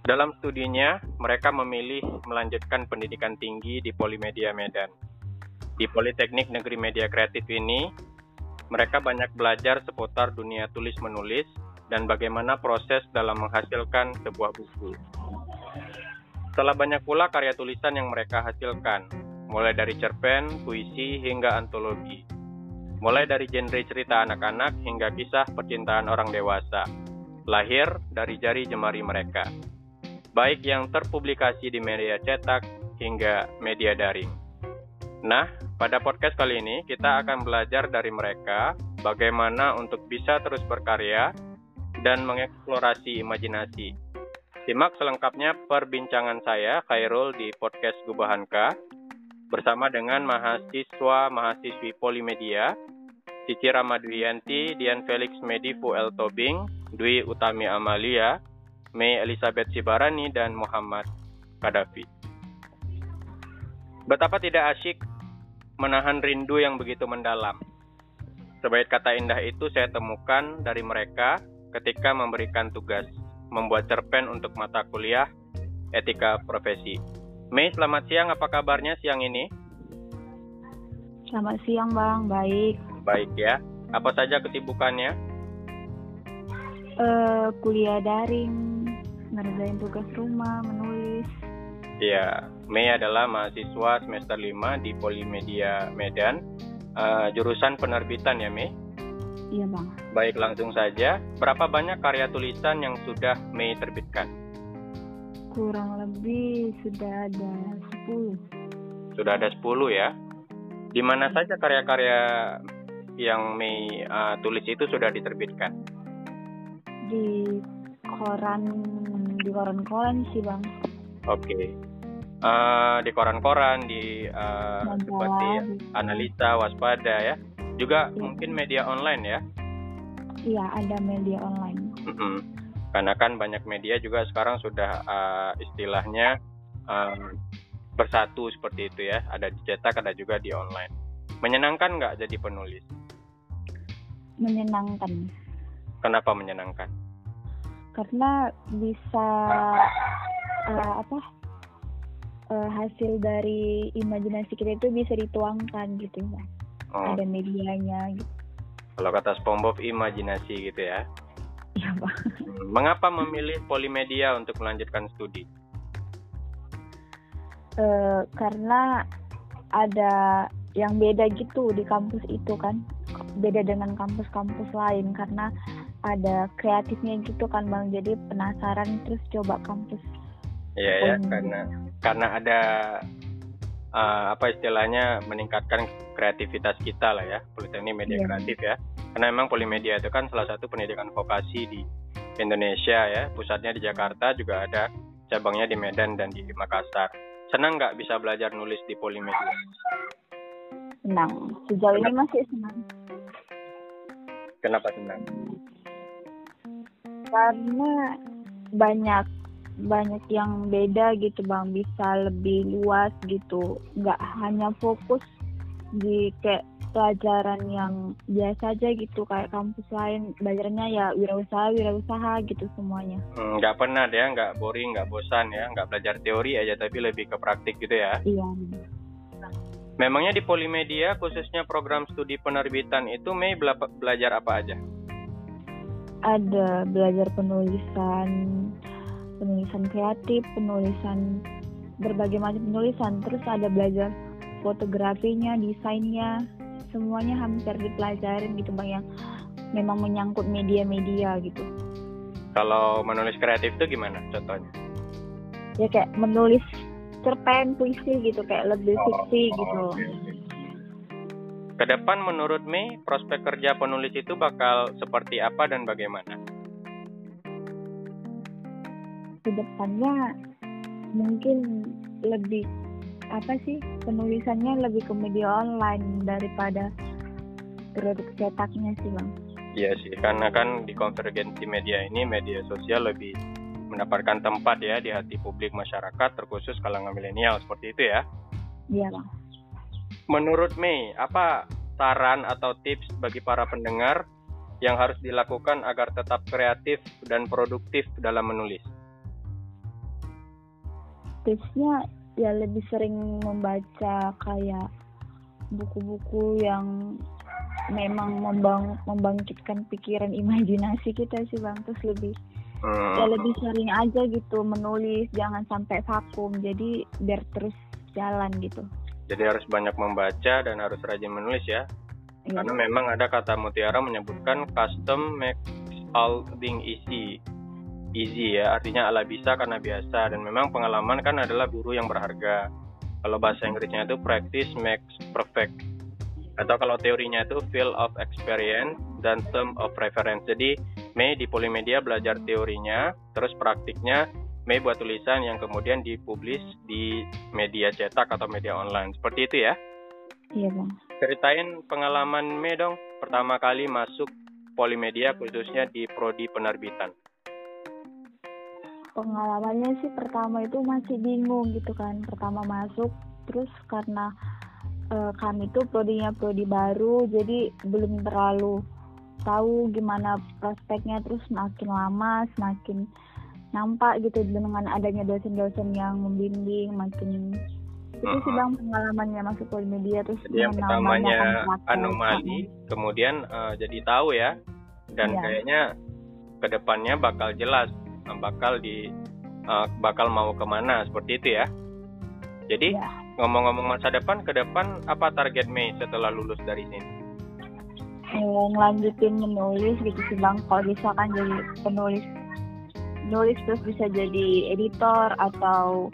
Dalam studinya, mereka memilih melanjutkan pendidikan tinggi di Polimedia Medan. Di Politeknik Negeri Media Kreatif ini, mereka banyak belajar seputar dunia tulis-menulis dan bagaimana proses dalam menghasilkan sebuah buku. Setelah banyak pula karya tulisan yang mereka hasilkan, mulai dari cerpen, puisi, hingga antologi. Mulai dari genre cerita anak-anak hingga kisah percintaan orang dewasa, lahir dari jari jemari mereka baik yang terpublikasi di media cetak hingga media daring. Nah, pada podcast kali ini kita akan belajar dari mereka bagaimana untuk bisa terus berkarya dan mengeksplorasi imajinasi. Simak selengkapnya perbincangan saya, Khairul, di podcast Gubahanka bersama dengan mahasiswa-mahasiswi Polimedia, Cici Ramadwiyanti, Dian Felix Medifu El Tobing, Dwi Utami Amalia, Mei Elizabeth Sibarani, dan Muhammad Kadafi. Betapa tidak asyik menahan rindu yang begitu mendalam. Sebaik kata indah itu saya temukan dari mereka ketika memberikan tugas membuat cerpen untuk mata kuliah etika profesi. Mei, selamat siang. Apa kabarnya siang ini? Selamat siang, Bang. Baik. Baik ya. Apa saja kesibukannya? Uh, kuliah daring, ngerjain tugas rumah, menulis. Iya, Mei adalah mahasiswa semester 5 di Polimedia Medan, uh, jurusan penerbitan ya Mei? Iya bang. Baik langsung saja, berapa banyak karya tulisan yang sudah Mei terbitkan? Kurang lebih sudah ada 10. Sudah ada 10 ya? Di mana saja karya-karya yang Mei uh, tulis itu sudah diterbitkan? Di koran di koran-koran sih bang. Oke. Okay. uh, eh, di koran-koran di uh, seperti analisa waspada ya. Juga ya. mungkin media online ya. Iya ada media online. Mm -hmm. karena kan banyak media juga sekarang sudah uh, istilahnya uh, bersatu seperti itu ya. Ada dicetak ada juga di online. Menyenangkan nggak jadi penulis? Menyenangkan. Kenapa menyenangkan karena bisa uh, apa uh, hasil dari imajinasi kita itu bisa dituangkan gitu ya. Oh. ada medianya gitu. Kalau kata SpongeBob imajinasi gitu ya. Pak. Hmm, mengapa memilih polimedia untuk melanjutkan studi? Uh, karena ada yang beda gitu di kampus itu kan. Beda dengan kampus-kampus lain. Karena ada kreatifnya gitu kan bang. Jadi penasaran terus coba kampus. Iya ya karena karena ada uh, apa istilahnya meningkatkan kreativitas kita lah ya politeknik media yeah. kreatif ya. Karena memang polimedia itu kan salah satu pendidikan vokasi di Indonesia ya. Pusatnya di Jakarta juga ada cabangnya di Medan dan di Makassar. Senang nggak bisa belajar nulis di polimedia? Senang. Sejauh ini masih senang. Kenapa senang karena banyak banyak yang beda gitu bang. Bisa lebih luas gitu. Nggak hanya fokus di kayak pelajaran yang biasa aja gitu kayak kampus lain. Belajarnya ya wirausaha wirausaha gitu semuanya. Hmm, nggak hmm, pernah ya nggak boring nggak bosan ya. Nggak belajar teori aja tapi lebih ke praktik gitu ya. Iya. Memangnya di Polimedia khususnya program studi penerbitan itu Mei belajar apa aja ada belajar penulisan penulisan kreatif penulisan berbagai macam penulisan. Terus ada belajar fotografinya desainnya. Semuanya hampir dipelajarin gitu bang yang memang menyangkut media-media gitu. Kalau menulis kreatif itu gimana contohnya? Ya kayak menulis cerpen puisi gitu kayak lebih fiksi oh, gitu okay. Ke depan menurut Mei, prospek kerja penulis itu bakal seperti apa dan bagaimana? Ke depannya mungkin lebih apa sih penulisannya lebih ke media online daripada produk cetaknya sih bang. Iya sih, karena kan di konvergensi media ini media sosial lebih mendapatkan tempat ya di hati publik masyarakat terkhusus kalangan milenial seperti itu ya. Iya bang. Menurut Mei, apa saran atau tips bagi para pendengar yang harus dilakukan agar tetap kreatif dan produktif dalam menulis? tipsnya ya lebih sering membaca kayak buku-buku yang memang membang membangkitkan pikiran imajinasi kita sih bang terus lebih hmm. ya lebih sering aja gitu menulis jangan sampai vakum jadi biar terus jalan gitu jadi harus banyak membaca dan harus rajin menulis ya. Iya. karena memang ada kata Mutiara menyebutkan custom makes all thing easy. Easy ya artinya ala bisa karena biasa. Dan memang pengalaman kan adalah guru yang berharga. Kalau bahasa Inggrisnya itu practice makes perfect. Atau kalau teorinya itu field of experience dan term of reference. Jadi Mei di Polimedia belajar teorinya terus praktiknya Mei buat tulisan yang kemudian dipublis di media cetak atau media online. Seperti itu ya. Iya bang. Ceritain pengalaman Mei dong. Pertama kali masuk Polimedia khususnya di prodi penerbitan. Pengalamannya sih pertama itu masih bingung gitu kan. Pertama masuk terus karena uh, kami tuh prodinya prodi baru jadi belum terlalu tahu gimana prospeknya terus makin lama semakin nampak gitu dengan adanya dosen-dosen yang membimbing makin itu sih bang pengalamannya masuk polimedia terus jadi yang pertamanya anomali kemudian uh, jadi tahu ya dan ya. kayaknya ke depannya bakal jelas bakal di uh, bakal mau ke mana seperti itu ya. Jadi ya. ngomong-ngomong masa depan ke depan apa target Mei setelah lulus dari sini? Eh, ngelanjutin menulis gitu sih bang. Kalau bisa kan jadi penulis nulis terus bisa jadi editor atau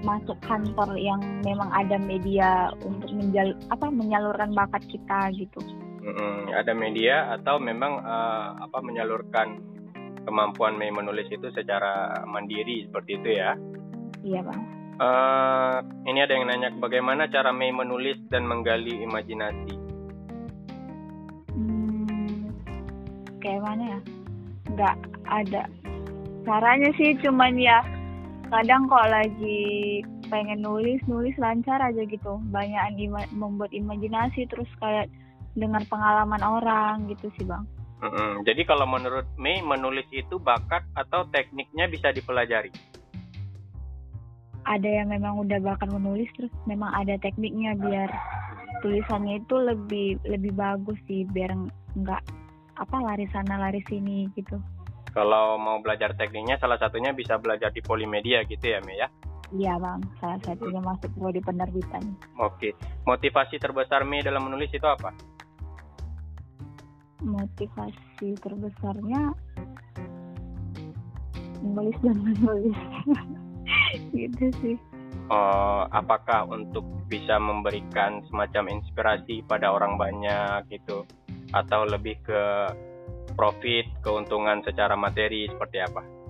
masuk kantor yang memang ada media untuk menjal apa menyalurkan bakat kita gitu. Hmm, ada media atau memang uh, apa menyalurkan kemampuan Mei menulis itu secara mandiri seperti itu ya? Iya bang. Uh, ini ada yang nanya bagaimana cara Mei menulis dan menggali imajinasi? Hmm, kayak mana ya? Nggak ada. Caranya sih cuman ya kadang kok lagi pengen nulis nulis lancar aja gitu banyak ima membuat imajinasi terus kayak dengar pengalaman orang gitu sih bang Mm-hmm. Jadi kalau menurut Mei menulis itu bakat atau tekniknya bisa dipelajari? Ada yang memang udah bakat menulis terus memang ada tekniknya biar tulisannya itu lebih lebih bagus sih biar nggak apa lari sana lari sini gitu. Kalau mau belajar tekniknya salah satunya bisa belajar di Polimedia gitu ya Mei ya? Iya bang, salah satunya masuk di penerbitan. Oke, motivasi terbesar Mei dalam menulis itu apa? motivasi terbesarnya menulis dan menulis gitu sih uh, apakah untuk bisa memberikan semacam inspirasi pada orang banyak gitu atau lebih ke profit keuntungan secara materi seperti apa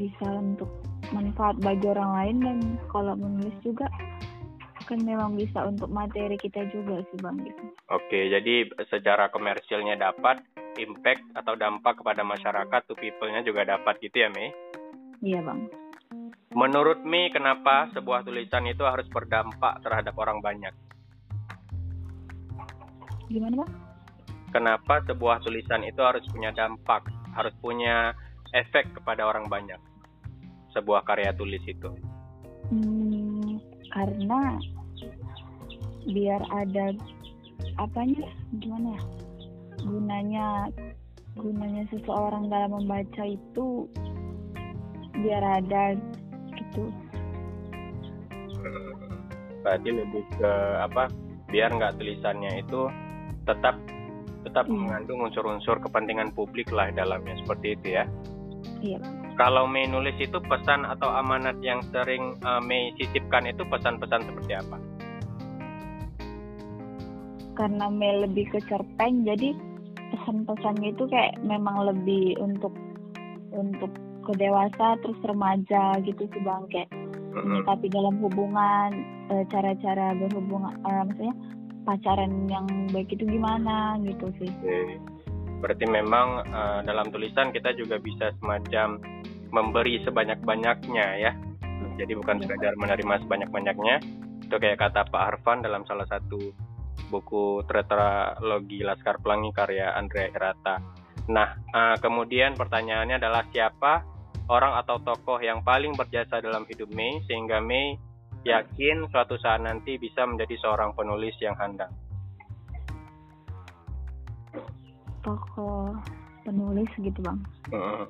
bisa untuk manfaat bagi orang lain dan kalau menulis juga kan memang bisa untuk materi kita juga sih bang gitu. Oke, jadi secara komersilnya dapat, impact atau dampak kepada masyarakat to people-nya juga dapat gitu ya Mei? Iya bang. Menurut Mei, kenapa sebuah tulisan itu harus berdampak terhadap orang banyak? Gimana bang? Kenapa sebuah tulisan itu harus punya dampak, harus punya efek kepada orang banyak? Sebuah karya tulis itu. Hmm, karena biar ada apanya gimana ya gunanya gunanya seseorang dalam membaca itu biar ada gitu berarti lebih ke apa biar nggak tulisannya itu tetap tetap iya. mengandung unsur-unsur kepentingan publik lah dalamnya seperti itu ya iya kalau Mei nulis itu pesan atau amanat yang sering uh, Mei sisipkan itu pesan-pesan seperti apa? karena Mei lebih ke cerpen jadi pesan-pesannya itu kayak memang lebih untuk untuk ke dewasa terus remaja gitu sih bang kayak uh-huh. tapi dalam hubungan e, cara-cara berhubungan e, maksudnya pacaran yang baik itu gimana gitu sih. Okay. Berarti memang uh, dalam tulisan kita juga bisa semacam memberi sebanyak-banyaknya ya. Jadi bukan ya. sekadar menerima sebanyak-banyaknya. Itu kayak kata Pak Arfan dalam salah satu buku Tetralogi Laskar Pelangi karya Andrea Hirata. Nah, uh, kemudian pertanyaannya adalah siapa orang atau tokoh yang paling berjasa dalam hidup Mei sehingga Mei yakin suatu saat nanti bisa menjadi seorang penulis yang handal? Tokoh penulis gitu bang. Hmm.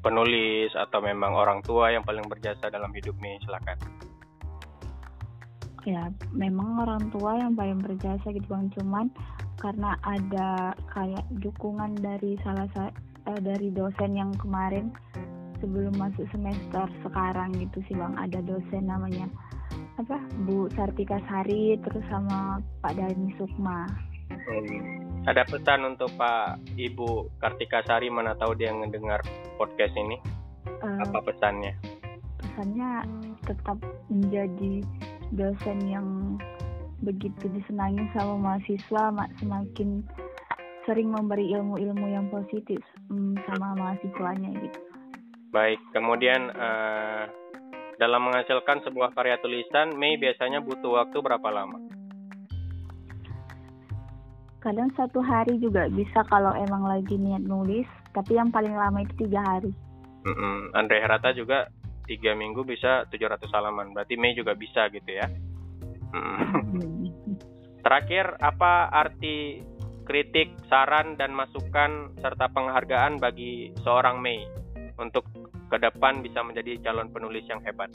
Penulis atau memang orang tua yang paling berjasa dalam hidup Mei silakan. Ya memang orang tua yang paling berjasa gitu bang cuman karena ada kayak dukungan dari salah satu uh, dari dosen yang kemarin sebelum masuk semester sekarang gitu sih bang ada dosen namanya apa Bu Sartika Sari terus sama Pak Dani Sukma. Hmm. Ada pesan untuk Pak Ibu Kartika Sari mana tahu dia mendengar podcast ini? Uh, apa pesannya? Pesannya tetap menjadi dosen yang begitu disenangi sama mahasiswa semakin sering memberi ilmu-ilmu yang positif um, sama mahasiswanya gitu. Baik, kemudian uh, dalam menghasilkan sebuah karya tulisan, Mei biasanya butuh waktu berapa lama? Kadang satu hari juga bisa kalau emang lagi niat nulis, tapi yang paling lama itu tiga hari. Mm -mm. Andre Herata juga tiga minggu bisa 700 halaman, berarti Mei juga bisa gitu ya? Hmm. Terakhir, apa arti kritik, saran, dan masukan serta penghargaan bagi seorang Mei untuk ke depan bisa menjadi calon penulis yang hebat?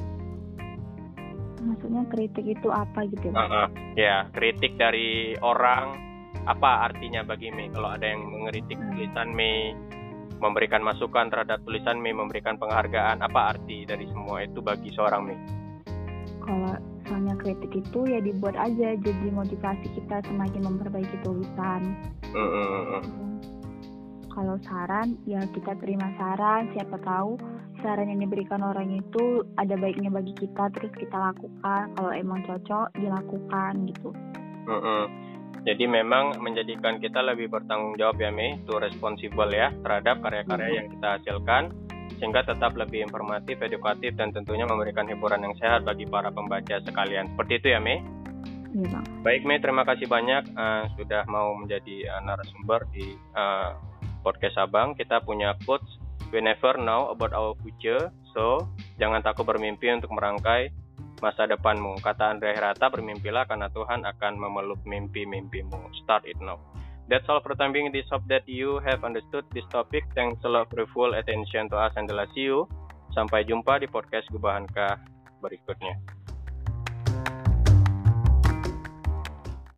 Maksudnya kritik itu apa gitu? Uh -uh. Ya, kritik dari orang apa artinya bagi Mei kalau ada yang mengeritik hmm. tulisan Mei memberikan masukan terhadap tulisan Mei memberikan penghargaan apa arti dari semua itu bagi seorang Mei kalau misalnya kritik itu ya dibuat aja jadi motivasi kita semakin memperbaiki tulisan. Mm-hmm. Kalau saran ya kita terima saran, siapa tahu saran yang diberikan orang itu ada baiknya bagi kita terus kita lakukan. Kalau emang cocok dilakukan gitu. Mm-hmm. Jadi memang menjadikan kita lebih bertanggung jawab ya Mei, itu responsible ya terhadap karya-karya mm-hmm. yang kita hasilkan sehingga tetap lebih informatif, edukatif, dan tentunya memberikan hiburan yang sehat bagi para pembaca sekalian. Seperti itu ya, Mei? Iya, Baik, Mei, terima kasih banyak uh, sudah mau menjadi uh, narasumber di uh, podcast Abang. Kita punya quotes, we never know about our future, so jangan takut bermimpi untuk merangkai masa depanmu. Kata Andre Herata, bermimpilah karena Tuhan akan memeluk mimpi-mimpimu. Start it now. That's all for time being. This hope that you have understood this topic. Thanks a lot for your full attention to us and the see you. Sampai jumpa di podcast Gubahankah berikutnya.